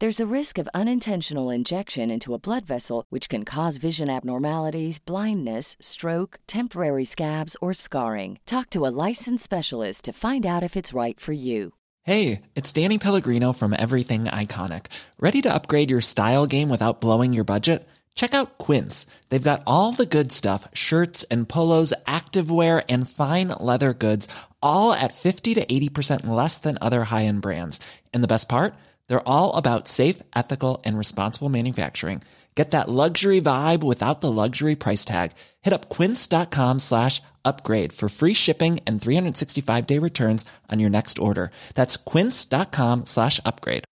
There's a risk of unintentional injection into a blood vessel, which can cause vision abnormalities, blindness, stroke, temporary scabs, or scarring. Talk to a licensed specialist to find out if it's right for you. Hey, it's Danny Pellegrino from Everything Iconic. Ready to upgrade your style game without blowing your budget? Check out Quince. They've got all the good stuff shirts and polos, activewear, and fine leather goods, all at 50 to 80% less than other high end brands. And the best part? They're all about safe, ethical, and responsible manufacturing. Get that luxury vibe without the luxury price tag. Hit up quince.com slash upgrade for free shipping and 365 day returns on your next order. That's quince.com slash upgrade.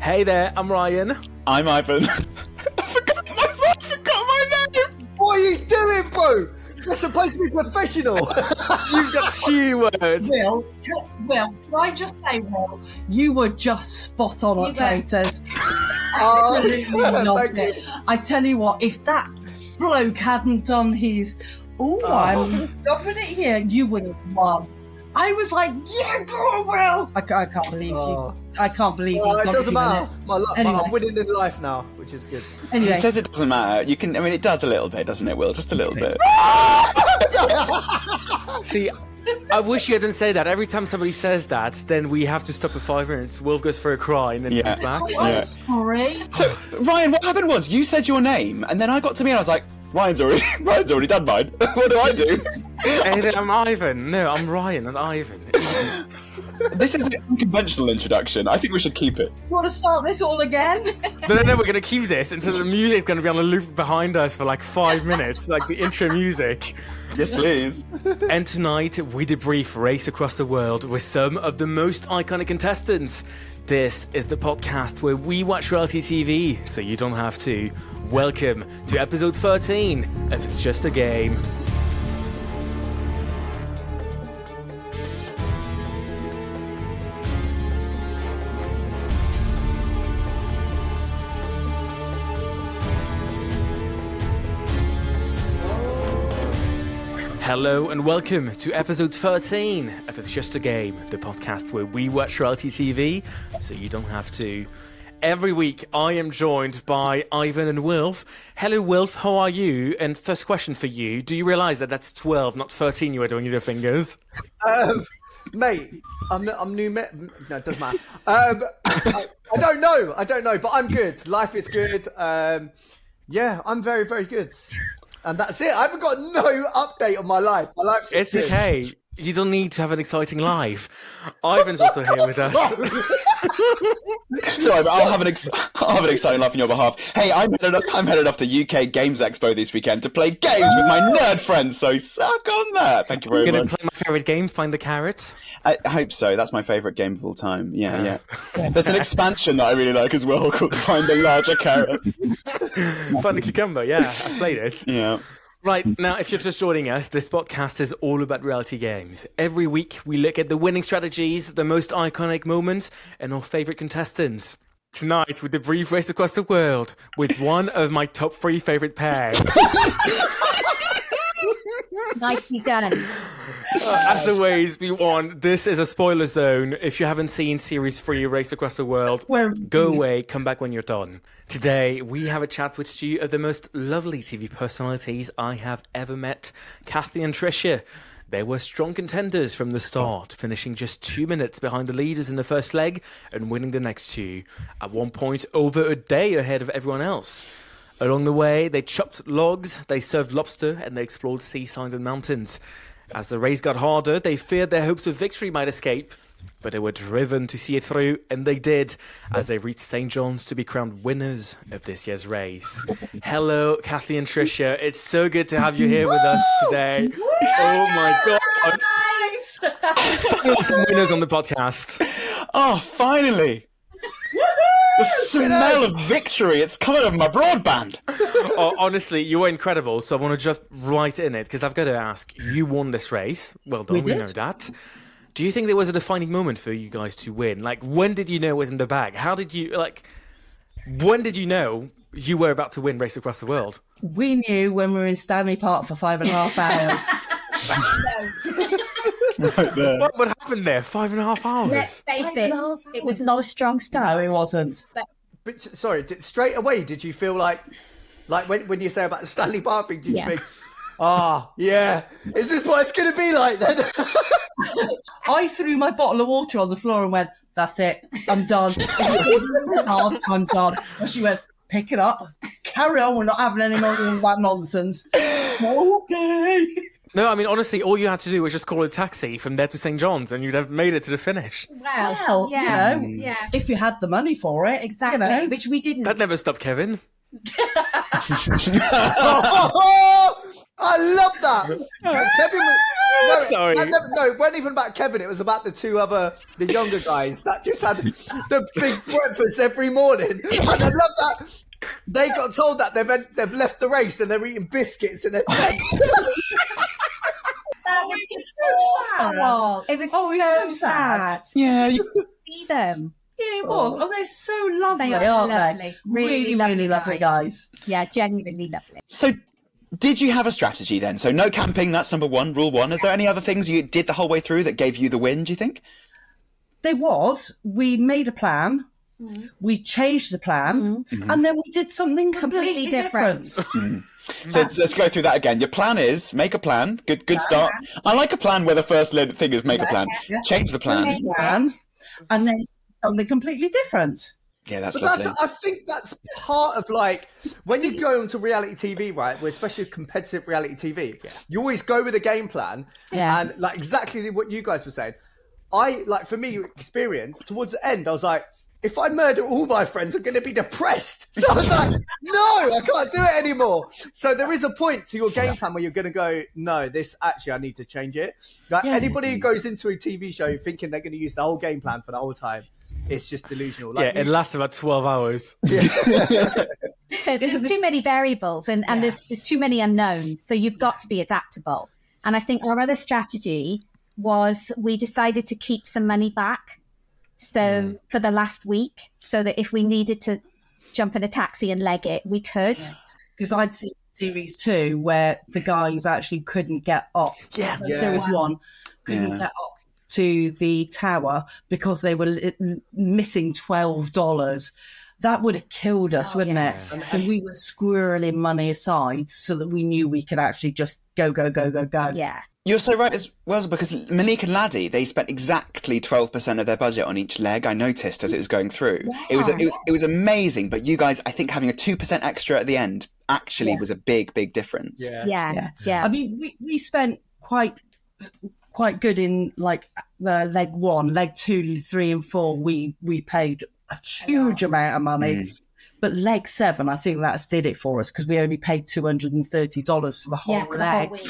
Hey there, I'm Ryan. I'm Ivan. I forgot my, I forgot my name. What are you doing, bro? You're supposed to be professional. You've got two words. Will, can, Will, can I just say, Will, you were just spot on on taters. Oh, Absolutely loved thank it. I tell you what, if that bloke hadn't done his, oh, I'm stopping it here, you would have won. I was like, yeah, go on, Will. I, I can't believe Oh. you. I can't believe uh, Well, it doesn't matter. it. My luck, Anyway. I'm winning in life now, which is good. He Anyway, says it doesn't matter. You can. I mean, it does a little bit, doesn't it? Will just a little bit. See, I wish you didn't say that. Every time somebody says that, then we have to stop for five minutes. Wilf goes for a cry and then Yeah. comes back. oh, I'm Yeah. sorry. So, Ryan, what happened was you said your name, and then I got to me and I was like, Ryan's already, Ryan's already done mine. what do I do? Hey there, I'm Ivan. No, I'm Ryan and Ivan. this is an unconventional introduction. I think we should keep it. You Want to start this all again? no, no, no, we're gonna keep this until the music's gonna be on a loop behind us for like five minutes, like the intro music. Yes, please. And tonight, we debrief Race Across the World with some of the most iconic contestants. This is the podcast where we watch reality TV so you don't have to. Welcome to episode 13 of It's Just a Game. Hello and welcome to episode 13 of It's Just a Game, the podcast where we watch reality TV so you don't have to. Every week I am joined by Ivan and Wilf. Hello Wilf, how are you? And first question for you, do you realise that that's 12, not 13 you are doing with your fingers? Um, mate, I'm I'm new. Me- no, it doesn't matter. Um, I, I don't know. I don't know, but I'm good. Life is good. Um, yeah, I'm very very good. And that's it. I haven't got no update on my life. My life's It's good. You don't need to have an exciting life. Ivan's also here with us. Sorry, but I'll have an ex- I'll have an exciting life on your behalf. Hey, I'm headed up, I'm headed off to UK Games Expo this weekend to play games with my nerd friends. So suck on that. Thank you very You're going much. to play my favourite game, Find the Carrot? I, I hope so. That's my favourite game of all time. Yeah, yeah. There's an expansion that I really like as well called Find the Larger Carrot. Find the Cucumber, yeah, I played it. Yeah. Right, now, if you're just joining us, this podcast is all about reality games. Every week, we look at the winning strategies, the most iconic moments, and our favourite contestants. Tonight, we debrief Race Across the World with one of my top three favourite pairs. Nicely done. Uh, as always, we want this is a spoiler zone. If you haven't seen series three, Race Across the World, Well, go away, come back when you're done. Today, we have a chat with two of the most lovely TV personalities I have ever met, Cathie and Tricia. They were strong contenders from the start, finishing just two minutes behind the leaders in the first leg and winning the next two, at one point over a day ahead of everyone else. Along the way, they chopped logs, they served lobster, and they explored sea signs and mountains. As the race got harder, they feared their hopes of victory might escape, but they were driven to see it through, and they did, as they reached St. John's to be crowned winners of this year's race. Hello, Cathie and Tricia. It's so good to have you here with us today. Oh my god. Finally, winners on the podcast. Oh, finally! The smell of victory, it's coming over my broadband. Oh, honestly, you were incredible. So I want to just write in it because I've got to ask. You won this race. Well done. We We, know that. Do you think there was a defining moment for you guys to win? Like, when did you know it was in the bag? How did you like? When did you know you were about to win Race Across the World? We knew when we were in Stanley Park for five and a half hours. Right there. What, what happened there? Five and a half hours. Let's face it, it was not a strong no, start. it wasn't. But sorry, did, straight away, did you feel like, like when when you say about Stanley Park thing, did Yeah. you think, ah, yeah, is this what it's going to be like then? I threw my bottle of water on the floor and went, "That's it, I'm done. Hard, I'm done." And she went, "Pick it up, carry on. We're not having any more of that nonsense." okay. No, I mean honestly, all you had to do was just call a taxi from there to St John's, and you'd have made it to the finish. Well, Well, yeah, you know, mm. yeah, if you had the money for it, exactly. You know. Which we didn't. That never stopped Kevin. oh, I love that. Kevin was. No, Sorry. that never- no, it wasn't even about Kevin. It was about the two other, the younger guys that just had the big breakfast every morning. And I love that they got told that they've they've left the race and they're eating biscuits and they're. Oh, it was so sad. Oh, it was Oh, so, so sad. sad. Yeah, you, to see them. Yeah, it was. Oh, oh they're so lovely, They are aren't lovely. they? Really Really, lovely really lovely guys. Yeah, genuinely lovely. so, did you have a strategy then? So, no camping, that's number one, rule one. Is there any other things you did the whole way through that gave you the win, do you think? There was. We made a plan. Mm. We changed the plan, mm. mm-hmm. and then we did something completely, Completely different. different. Mm. So let's, let's go through that again. Your plan is make a plan. Good, good start. I like a plan where the first thing is make a plan. yeah. Change the plan. plan, and then something completely different. Yeah, that's But that's, lovely. I think that's part of like when you go into reality TV, right? Where especially competitive reality TV, you always go with a game plan, Yeah. and like exactly what you guys were saying. I like for me experience towards the end, I was like, if I murder all my friends, I'm going to be depressed. So I was like, no, I can't do it anymore. So there is a point to your game plan where you're going to go, no, this actually I need to change it. Like Yeah. anybody who goes into a TV show thinking they're going to use the whole game plan for the whole time. It's just delusional. Like yeah, it lasts about twelve hours. there's too many variables and, and there's there's too many unknowns. So you've got to be adaptable. And I think our other strategy was we decided to keep some money back. So for the last week, so that if we needed to jump in a taxi and leg it, we could. Because I'd seen series two where the guys actually couldn't get up. Yeah. Uh, Series one couldn't Yeah. get up to the tower because they were missing twelve dollars. That would have killed us, oh, wouldn't it? So we were squirreling money aside so that we knew we could actually just go, go, go, go, go. Yeah. You're so right as well because Monique and Laddie they spent exactly twelve percent of their budget on each leg. I noticed as it was going through. It was it was it was amazing. But you guys, I think having a two percent extra at the end actually was a big big difference. Yeah. Yeah. Yeah. Yeah. I mean, we, we spent quite quite good in like the leg one, leg two, three, and four. We we paid a huge amount of money. Mm. But leg seven, I think that's did it for us because we only paid two hundred and thirty dollars for the whole yeah, for the whole leg.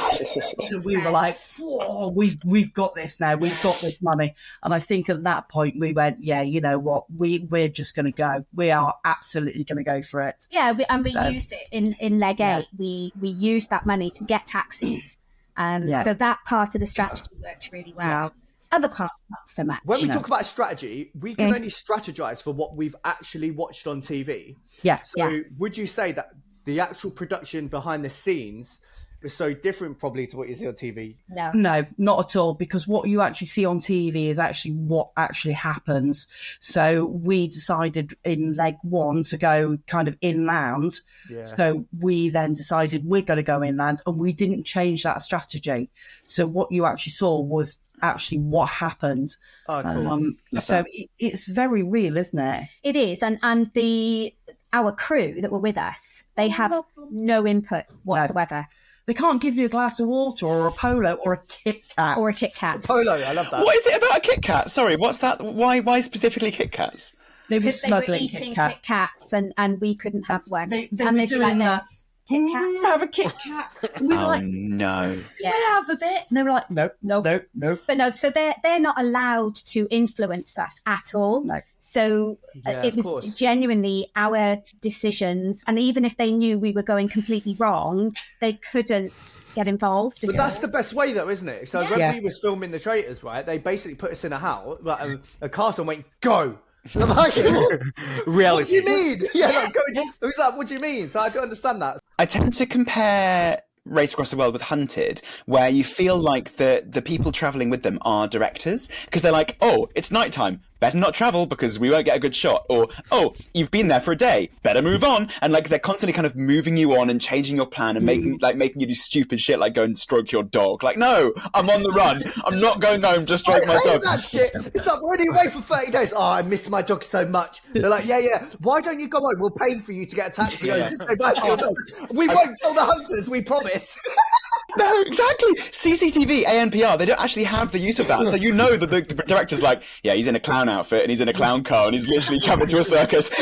So we were like, "Whoa, we've we've got this now. We've got this money." And I think at that point we went, "Yeah, you know what? We we're just going to go. We are absolutely going to go for it." Yeah, we, and we So- used it in, in leg eight. We we used that money to get taxis, and Yeah. so that part of the strategy worked really well. Other part, not so much. When we know. talk about strategy, we can Yeah. only strategize for what we've actually watched on TV. Yeah. So, would you say that the actual production behind the scenes, was so different probably to what you see on TV. No. No, not at all, because what you actually see on TV is actually what actually happens. So we decided in leg one to go kind of inland. Yeah. So we then decided we're going to go inland and we didn't change that strategy. So what you actually saw was actually what happened. Oh, cool. Um, so it, it's very real, isn't it? It is, and and the our crew that were with us, they have no input whatsoever, They can't give you a glass of water or a polo or a Kit Kat. or a Kit Kat. Polo, I love that. What is it about a Kit Kat? Sorry, what's that? Why? Why specifically Kit Kats? They were Because they were smuggling eating Kit Kats. Kit Kats, and and we couldn't have one. They, they and were doing like that. This. Kit Kat. Kat. Have a Kit Kat. We were Oh like, no! Yeah. Can I have a bit? And they were like, no, no, no, no. But no, so they're they're not allowed to influence us at all. No. So uh, Yeah, it was course. genuinely our decisions, and even if they knew we were going completely wrong, they couldn't get involved. But that's all. the best way, though, isn't it? So when Yeah. we was filming the traitors, right? They basically put us in a house, like a, a castle, and went go. I'm like, what, what do you mean? Yeah, like, go. It was like, what do you mean? So I don't understand that. I tend to compare Race Across the World with Hunted, where you feel like the the people traveling with them are directors because they're like, oh, it's nighttime, better not travel because we won't get a good shot, or oh, you've been there for a day, better move on, and like they're constantly kind of moving you on and changing your plan and making mm. like making you do stupid shit like go and stroke your dog. Like, no, I'm on the run, I'm not going home to I stroke my hate dog. that shit. It's like, why are you away for 30 days? Oh, I miss my dog so much. They're like, yeah, yeah. Why don't you go home? We'll pay for you to get a taxi home. Just stay back to your dog. We won't tell the hunters, we promise. No, exactly. CCTV, ANPR, they don't actually have the use of that. So you know that the, the director's like, yeah, he's in a clown outfit and he's in a clown car and he's literally traveling to a circus.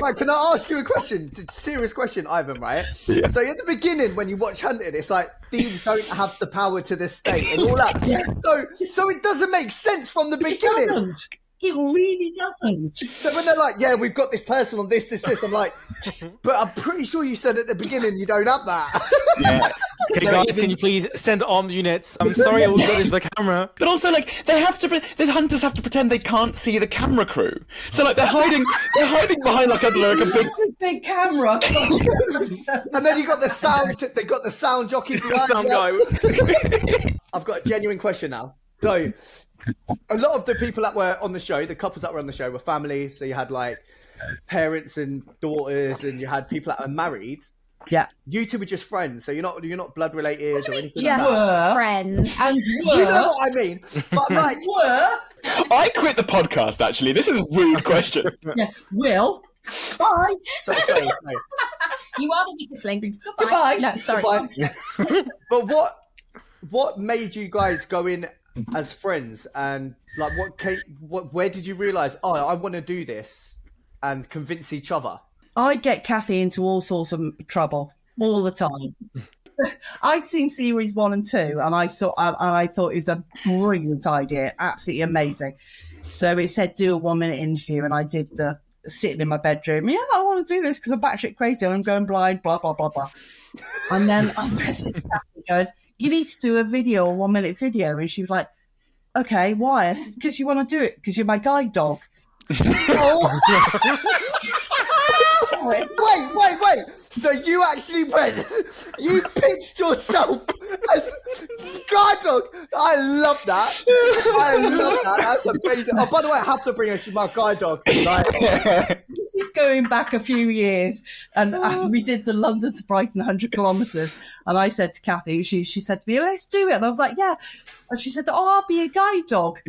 Right, can I ask you a question? It's a serious question, Ivan, right? Yeah. So at the beginning, when you watch Hunted, it's like, thieves don't have the power to this state and all that. So, so it doesn't make sense from the beginning. Doesn't. It really doesn't. So when they're like, yeah, we've got this person on this, this, this, I'm like, but I'm pretty sure you said at the beginning you don't have that. yeah. Okay, guys, can you please send armed units? I'm sorry, I will go into the camera. But also, like, they have to, pre- the hunters have to pretend they can't see the camera crew. So, like, they're hiding, they're hiding behind, like, a, like a big. Big camera. and then you got the sound, they got the sound jockey behind Sound guy. I've got a genuine question now. So, a lot of the people that were on the show, the couples that were on the show, were family. So you had like parents and daughters, and you had people that were married. yeah. You two were just friends, so you're not you're not blood related or anything just like that. Were. friends. And You know what I mean? But like, were. I quit the podcast, actually. This is a rude question. Yeah. Will. Bye. sorry, sorry, sorry. You are the weakest link. Goodbye. Goodbye. No, sorry. But, but what what made you guys go in as friends and like what came what where did you realize oh I want to do this and convince each other? I get Cathie into all sorts of trouble all the time. I'd seen series one and two, and I saw, and I thought it was a brilliant idea, absolutely amazing. So it said do a one minute interview, and I did the sitting in my bedroom. Yeah, I want to do this because I'm batshit crazy I'm going blind. Blah blah blah blah. And then I messaged Cathie going, "You need to do a video, a one minute video," and she was like, "Okay, why?" "Because you want to do it because you're my guide dog." Oh. wait, wait, wait. So you actually went, you pitched yourself as guide dog. I love that. I love that. That's amazing. Oh, by the way, I have to bring her. She's my guide dog. Like, this is going back a few years, and uh, we did the London to Brighton 100 kilometres. And I said to Cathie, she she said to me, "Let's do it." And I was like, "Yeah." And she said, "Oh, I'll be a guide dog."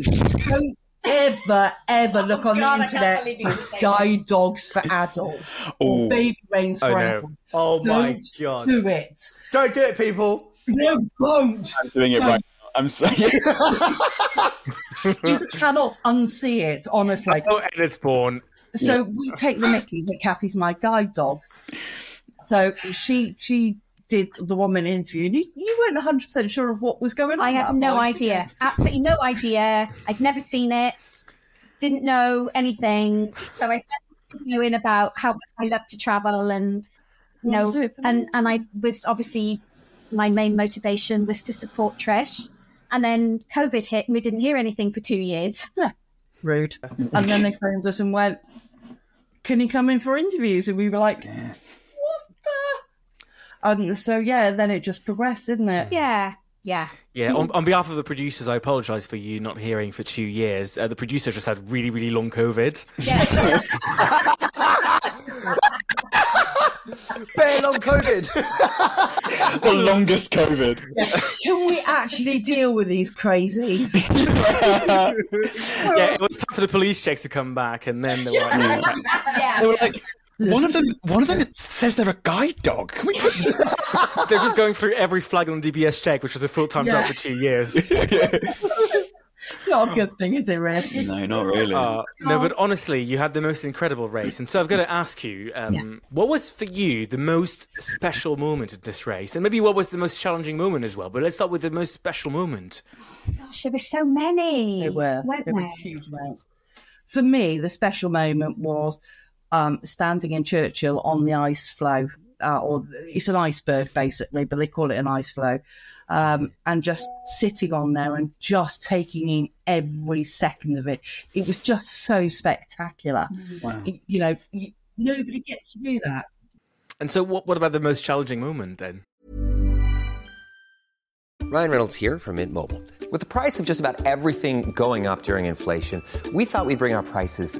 Ever, ever look on God, the internet for would say guide dogs for adults or Ooh. baby reins for Oh, no. adults. oh my Don't god. Do it. Don't do it, people. No, don't. I'm doing it right now. I'm sorry. You cannot unsee it, honestly. Oh, and it's born. So we take the Mickey that Cathie's my guide dog. So she she did the one minute interview. And you, you weren't 100 percent sure of what was going on. I had no point. idea. Absolutely no idea. I'd never seen it. Didn't know anything. So I sent a video in about how I love to travel and you know, do it for and and I was obviously my main motivation was to support Trish. And then COVID hit and we didn't hear anything for two years. Rude. And then they phoned us and went, "Can you come in for interviews?" And we were like, "What the?" And so yeah, then it just progressed, didn't it? Yeah, yeah. Yeah, on, on behalf of the producers, I apologise for you not hearing for two years. Uh, the producers just had really, really long COVID. Yeah. Bare long COVID. the longest COVID. Can we actually deal with these crazies? yeah, it was time for the police checks to come back, and then they were like, They were like, one of them, one of them says they're a guide dog. Can we put they're just going through every flag on DBS check, which was a full time Yeah. job for two years. It's not a good thing, is it, really? No, not really. Uh, no, but honestly, you had the most incredible race, and so I've got to ask you, um, what was for you the most special moment in this race, and maybe what was the most challenging moment as well? But let's start with the most special moment. Gosh, there were so many. They were. weren't They were huge amounts. For me, the special moment was um, standing in Churchill on the ice floe, uh, or it's an iceberg basically, but they call it an ice floe, um, and just sitting on there and just taking in every second of it. It was just so spectacular. Wow. It- you know, you, nobody gets to do that. And so, what, what about the most challenging moment then? Ryan Reynolds here from Mint Mobile. With the price of just about everything going up during inflation, we thought we'd bring our prices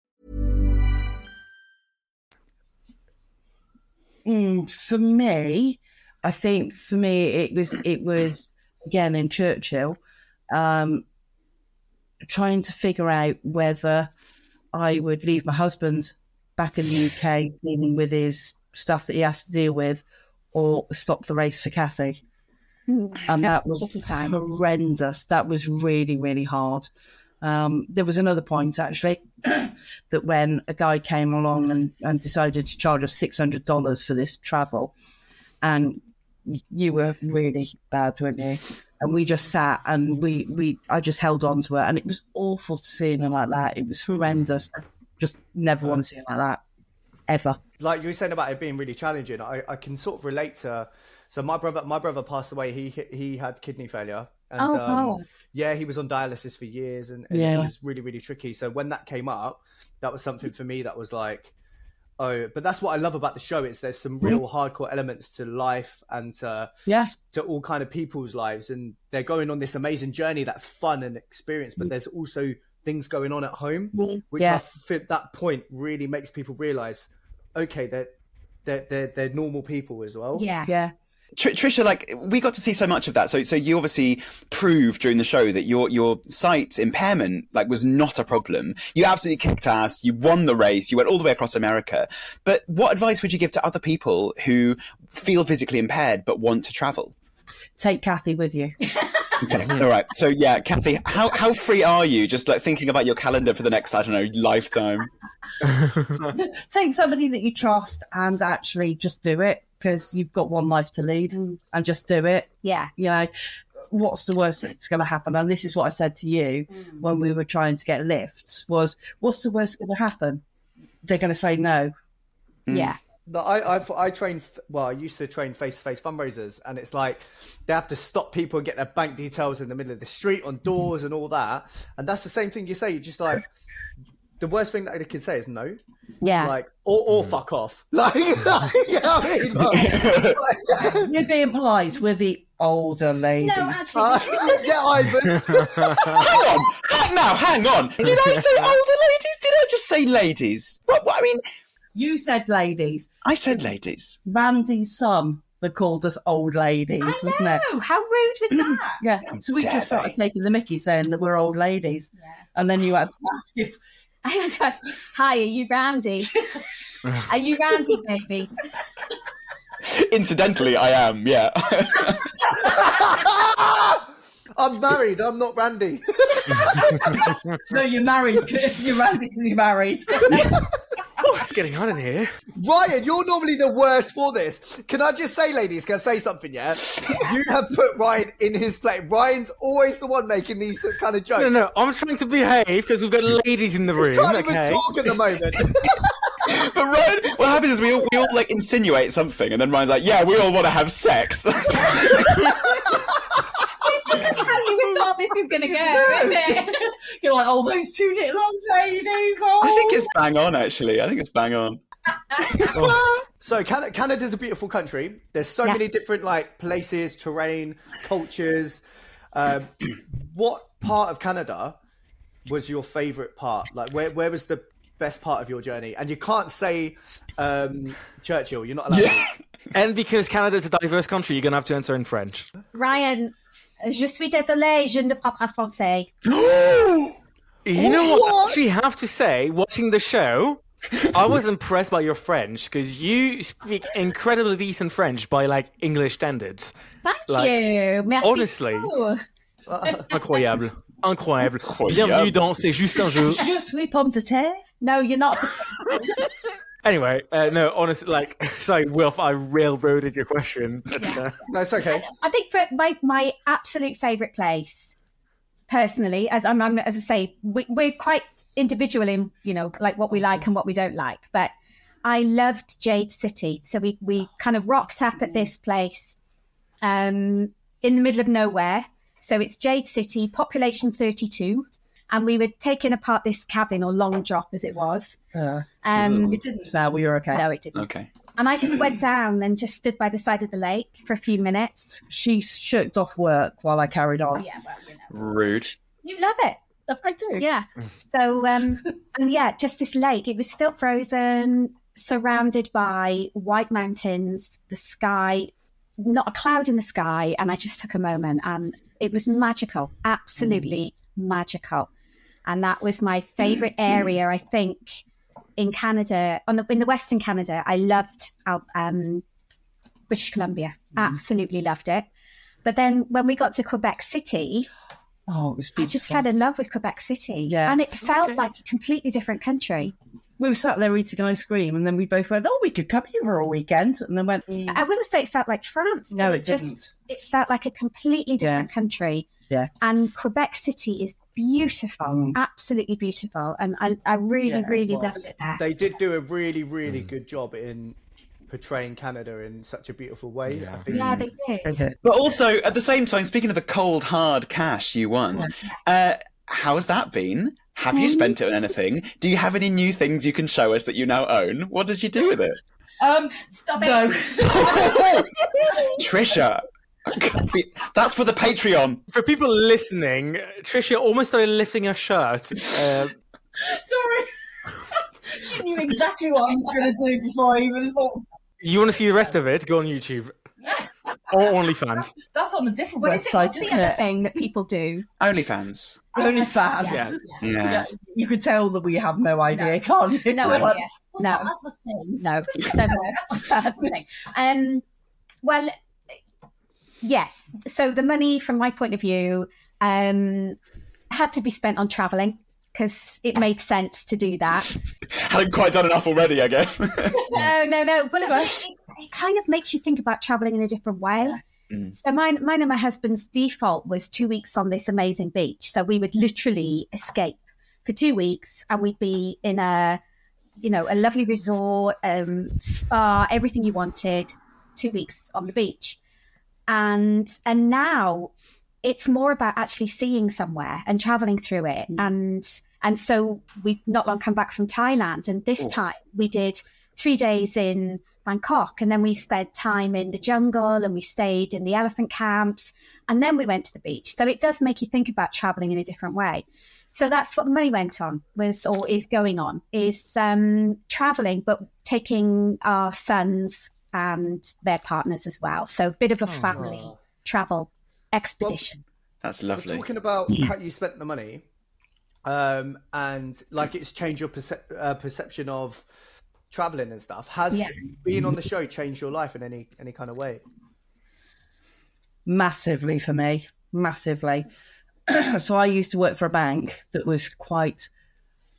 Mm, for me, I think for me it was it was again in Churchill, um, trying to figure out whether I would leave my husband back in the UK dealing with his stuff that he has to deal with, or stop the race for Cathie. And that was horrendous. That was really, really hard. Um, there was another point actually that when a guy came along and, and decided to charge us six hundred dollars for this travel, and you were really bad, weren't you? And we just sat and we we I just held on to her, and it was awful to see her like that. It was horrendous. Just never want to see her like that ever. like you were saying about it being really challenging, I, I can sort of relate to. So my brother, my brother passed away. He he had kidney failure, and Oh, um, God. yeah, he was on dialysis for years, and, and Yeah. it was really really tricky. So when that came up, that was something for me that was like, oh, but that's what I love about the show. It's there's some real hardcore elements to life and to Yeah. to all kind of people's lives, and they're going on this amazing journey that's fun and experience. But mm. there's also things going on at home, mm. which Yeah. I fit that point really makes people realize, okay, they're they're they're, they're normal people as well. Yeah. Yeah. Tr- Tricia, like we got to see so much of that. So, so you obviously proved during the show that your your sight impairment like was not a problem. You absolutely kicked ass. You won the race. You went all the way across America. But what advice would you give to other people who feel physically impaired but want to travel? Take Cathie with you. Okay, all right. So yeah, Cathie, how how free are you? Just like thinking about your calendar for the next I don't know lifetime. Take somebody that you trust and actually just do it because you've got one life to lead mm. and just do it. Yeah. You know, what's the worst that's going to happen? And this is what I said to you mm. when we were trying to get lifts was, what's the worst going to happen? They're going to say no. Mm. Yeah. No, I I've, I train well. I used to train face to face fundraisers, and it's like they have to stop people and get their bank details in the middle of the street on mm-hmm. doors and all that. And that's the same thing you say. You're just like the worst thing that they can say is no, Yeah. like or or fuck off. Like, you know what I mean? You're being polite. We're the older ladies. no, actually, Uh, yeah, Ivan. hang on, hang, now, hang on. Did I say older ladies? Did I just say ladies? What? what I mean, you said ladies. I said ladies. Randy's son, that called us old ladies, I wasn't it? know. How rude was that? Yeah. So we dare just started they? taking the mickey saying that we're old ladies. And then you had to ask if I had to ask, Hi, are you Randy? are you Randy, baby? Incidentally, I am. Yeah. I'm married. I'm not Randy. No, you're married. you're Randy because you're married. It's getting hot in here. Ryan, you're normally the worst for this. Can I just say, ladies, can I say something, yeah? You have put Ryan in his place. Ryan's always the one making these kind of jokes. No, no, I'm trying to behave because we've got ladies in the room. Can't even okay. talk at the moment. but Ryan, what happens is we all, we all like insinuate something, and then Ryan's like, "Yeah, we all want to have sex." How you thought this was going to go? isn't it? you're like, oh, those two little old ladies. Oh. I think it's bang on. Actually, I think it's bang on. so Canada, Canada's a beautiful country. There's so Yeah. many different like places, terrain, cultures. Um, what part of Canada was your favorite part? Like, where where was the best part of your journey? And you can't say um, Churchill. You're not allowed. to. And because Canada's a diverse country, you're going to have to answer in French. Ryan, je suis désolée, je ne parle pas français. You know what? I What? actually have to say, watching the show, I was impressed by your French because you speak incredibly decent French by like English standards. Thank Like, you. Merci. honestly. Incroyable. Incroyable. Incroyable. Bienvenue dans C'est juste un jeu. Je suis pomme de terre. No, you're not. Anyway, uh, no, honestly, like, sorry, Wilf, I railroaded your question. But, uh, No, okay. I think that my my absolute favourite place, personally, as I'm, I'm as I say, we, we're quite individual in you know like what we like and what we don't like. But I loved Jade City, so we we kind of rocked up at this place, um, in the middle of nowhere. So it's Jade City, population 32, and we were taking apart this cabin or long drop as it was. Uh, Um, it didn't smell. We were okay. no, it didn't. Okay. And I just went down and just stood by the side of the lake for a few minutes. She shirked off work while I carried on. Yeah, well, you know. Rude. You love it. I do. Yeah. So, um, and yeah, just this lake. It was still frozen, surrounded by white mountains, the sky, not a cloud in the sky. And I just took a moment and it was magical, absolutely magical. And that was my favorite area, I think, in Canada, on the, in the Western Canada. I loved um, British Columbia, absolutely loved it. But then when we got to Quebec City, Oh, it was beautiful. I just fell in love with Quebec City. Yeah. And it felt like a completely different country. we were sat there eating ice cream, and then we both went, "Oh, we could come here for a weekend," and then went, mm, I wouldn't say it felt like France. "No, but it just didn't." it felt like a completely different Yeah. country. Yeah. And Quebec City is beautiful, absolutely beautiful. And I, I really, Yeah, really was. loved it there. They did do a really, really good job in portraying Canada in such a beautiful way. I think. yeah, they did. But also, at the same time, speaking of the cold hard cash you won, uh, how's that been? Have you spent it on anything? Do you have any new things you can show us that you now own? What did you do with it? Um, Stop no. Tricia, that's, the, that's for the Patreon. for people listening, Tricia almost started lifting her shirt. Uh, Sorry. she knew exactly what I was going to do before I even thought. you want to see the rest of it? Go on YouTube. or OnlyFans. That's on a different What is it? website, What's the isn't other it? thing that people do? OnlyFans. OnlyFans. Yeah. Yeah. Yeah, you could tell that we have no idea, can't you? No We're like, idea. What's No. that other thing? No, don't know. What's that other thing? Um, well, yes. So the money, from my point of view, um, had to be spent on travelling because it made sense to do that. Hadn't quite done enough already, I guess. no, no, no. But it, it, it kind of makes you think about traveling in a different way. So mine, mine and my husband's default was two weeks on this amazing beach. So we would literally escape for two weeks, and we'd be in a, you know, a lovely resort, um, spa, everything you wanted. Two weeks on the beach, and and now it's more about actually seeing somewhere and traveling through it. And and so we've not long come back from thailand and this time we did three days in bangkok and then we spent time in the jungle and we stayed in the elephant camps and then we went to the beach. So it does make you think about traveling in a different way. So that's what the money went on was or is going on is um traveling but taking our sons and their partners as well. So a bit of a family travel expedition. That's We're lovely. talking about how you spent the money, um, and like it's changed your percep- uh, perception of traveling and stuff. Has Yeah. being on the show changed your life in any any kind of way? massively for me, massively. so I used to work for a bank that was quite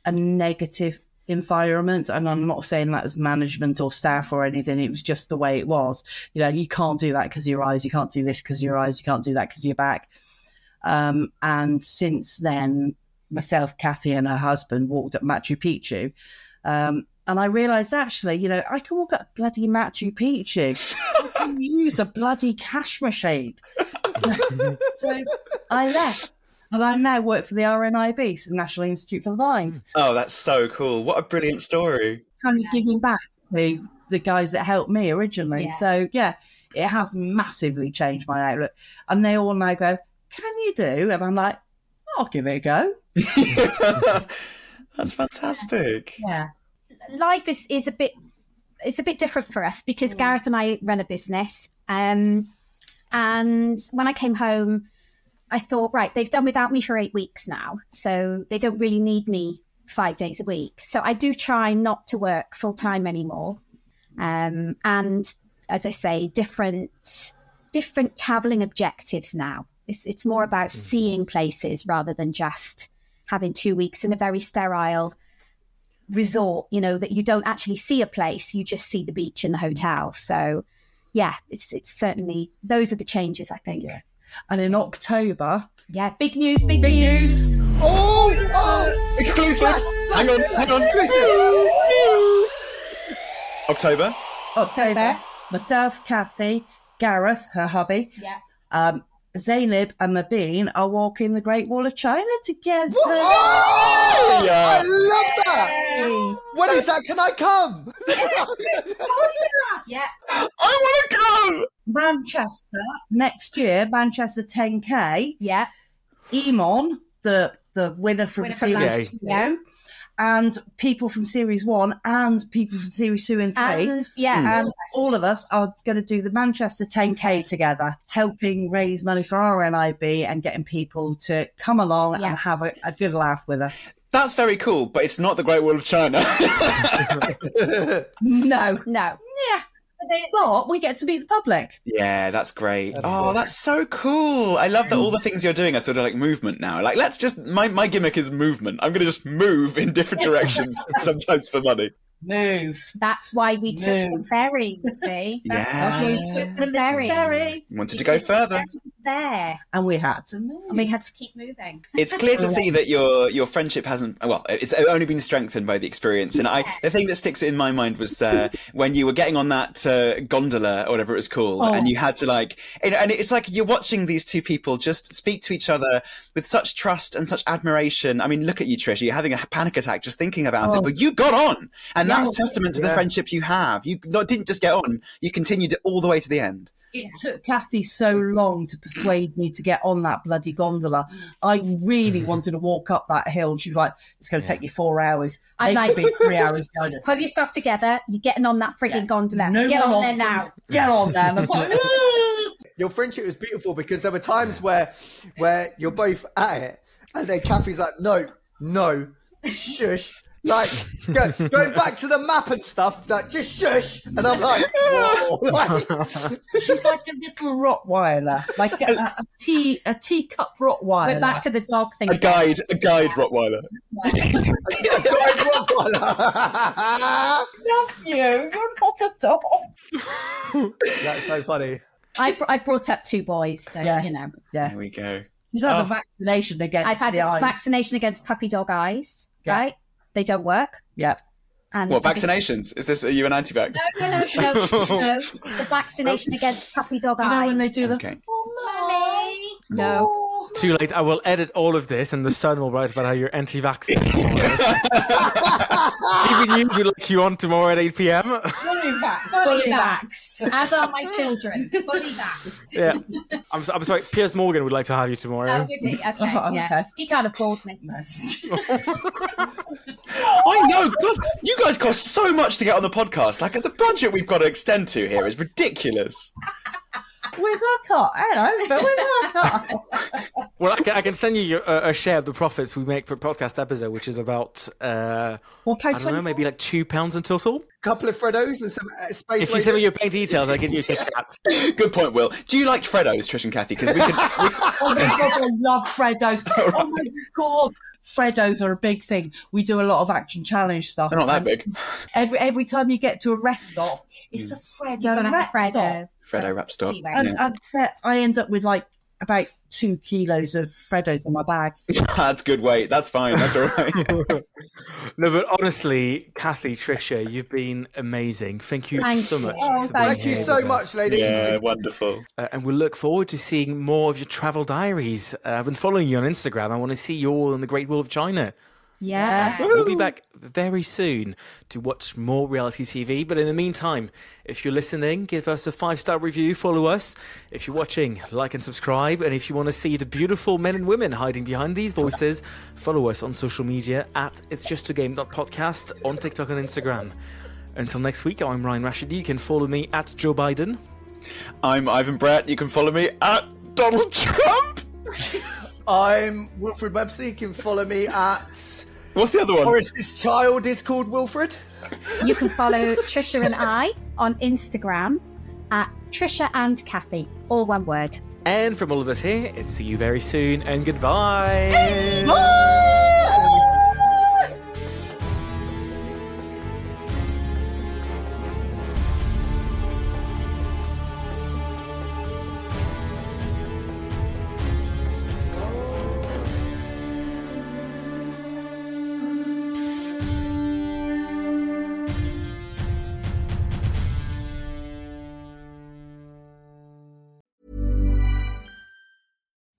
a negative environment, and I'm not saying that as management or staff or anything. It was just the way it was. You know, you can't do that because your eyes. You can't do this because your eyes. You can't do that because your back. Um, and since then, myself, Cathie, and her husband walked up Machu Picchu. Um, and I realised actually, you know, I can walk up bloody Machu Picchu. I can use a bloody cash machine. so I left. And I now work for the RNIB, so National Institute for the Blind. Oh, that's so cool. What a brilliant story. Kind of giving back to the guys that helped me originally. Yeah. So yeah, it has massively changed my outlook. And they all now go, Can you do? And I'm like, I'll give it a go. That's fantastic. Yeah. life is, is a bit it's a bit different for us because Gareth and I run a business. Um, and when I came home, I thought, right, they've done without me for eight weeks now, so they don't really need me five days a week. So I do try not to work full time anymore. Um, and as I say, different different traveling objectives now. It's it's more about seeing places rather than just having two weeks in a very sterile resort, you know, that you don't actually see a place, you just see the beach and the hotel. So yeah, it's it's certainly those are the changes I think. Yeah. And in October, yeah, big news, big, news. Oh, oh, Exclusive. Flash, Hang on, hang on. exclusive. October. October, myself, Cathie, Gareth, her hubby, Yeah. um, Zainab and Mabine are walking the Great Wall of China together. Oh, Yeah. I love that. When is that? Can I come? Yeah. I want to go. Manchester next year, Manchester 10K. Yeah. Emon, the the winner from Winner from last two, year. And people from series one, and people from series two and three, And yeah. and all of us are going to do the Manchester 10K together, helping raise money for RNIB and getting people to come along Yeah. and have a, a good laugh with us. That's very cool, but it's not the Great Wall of China. No, No. yeah, but we get to meet the public. yeah, that's great. oh, that's so cool. I love that all the things you're doing are sort of like movement now. Like, let's just, my, my gimmick is movement. I'm going to just move in different directions, sometimes for money. Move. That's why we took the ferry, you see. Yeah. We took the ferry. Ferry. Wanted to go further. There. And we had to move. And we had to keep moving. It's clear to see that your your friendship hasn't well, it's only been strengthened by the experience. And I, the thing that sticks in my mind was uh, when you were getting on that uh, gondola or whatever it was called, Oh. and you had to like, and, and it's like you're watching these two people just speak to each other with such trust and such admiration. I mean, look at you, Trish. You're having a panic attack just thinking about Oh. it, but you got on, and that's testament to the friendship you have. You not, didn't just get on; you continued it all the way to the end. It took Cathie so long to persuade me to get on that bloody gondola. I really wanted to walk up that hill. She was like, "It's going to take you four hours. I'm Take like- me three hours." Going Pull yourself together. You're getting on that frigging gondola. no Get more on there now. Get on there. And I thought, "Ah." Your friendship was beautiful because there were times where where you're both at it, and then Cathie's like, "No, no, shush." Like go, going back to the map and stuff, like just shush, and I'm like, whoa, like, She's like a little Rottweiler, like a, a, a tea a teacup Rottweiler. We're back to the dog thing. A again. guide, a guide Rottweiler. Love you. You're not a dog. That's so funny. I, br- I brought up two boys, so Yeah. you know. Yeah, There we go. she's had Oh. a vaccination against I've had the eyes. vaccination against puppy dog eyes, Yeah. right? They don't work. yeah. And What vaccinations? Is this? Are you an anti-vax? No, no, no, no. The vaccination against puppy dog You eyes. know when they do the Okay. oh, No. no. Too late. I will edit all of this, and the Sun will write about how you're anti-vaccine. TV News will look you on tomorrow at 8 p.m. Fully vaxxed. Fully vaxxed. As are my children. Fully vaxxed. yeah. I'm, I'm sorry. Piers Morgan would like to have you tomorrow. Oh, would he? Okay, Oh, yeah. okay. He can't afford me. I know. God, you guys cost so much to get on the podcast. Like the budget we've got to extend to here is ridiculous. Where's our cut? Hello, but where's our cut? Well, I can, I can send you your, uh, a share of the profits we make per podcast episode, which is about uh, Well, pay I don't know, maybe like two pounds in total. A couple of Freddos and some uh, space. If you send me your bank details, I'll give you a Kit Kat. Good point, Will. Do you like Freddos, Trish and Kathy? Because we could. We, Oh my god, I love Freddos. Oh my god. Freddos are a big thing. We do a lot of action challenge stuff. they're not that big. Every every time you get to a rest stop, it's a Freddo You're rest Freddo. stop. Freddo wrap stop. Anyway. Yeah. I bet I end up with like about two kilos of Freddos in my bag. That's good weight. That's fine. That's all right. No, but honestly, Cathie, Tricia, you've been amazing. Thank you Thank so you. much. Oh, Thank you so much, ladies. yeah, wonderful. Uh, and we'll look forward to seeing more of your travel diaries. Uh, I've been following you on Instagram. I want to see you all in the Great Wall of China. Yeah. We'll be back very soon to watch more reality TV. But in the meantime, if you're listening, give us a five star review, follow us. If you're watching, like and subscribe. And if you want to see the beautiful men and women hiding behind these voices, follow us on social media at It's Just a Game Podcast on TikTok and Instagram. Until next week, I'm Rayan Rashid. You can follow me at Joe Biden. I'm Ivan Brett. You can follow me at Donald Trump. I'm Wilfred Webster. You can follow me at. What's the other one? Boris's child is called Wilfred. You can follow Tricia and I on Instagram at Tricia and Cathie, all one word. And from all of us here, it's see you very soon and goodbye.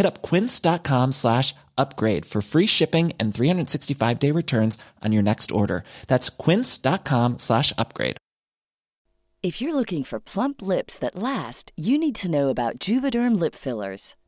Hit up quince.com slash upgrade for free shipping and 365 day returns on your next order. That's quince.com slash upgrade. If you're looking for plump lips that last, you need to know about Juvederm lip fillers.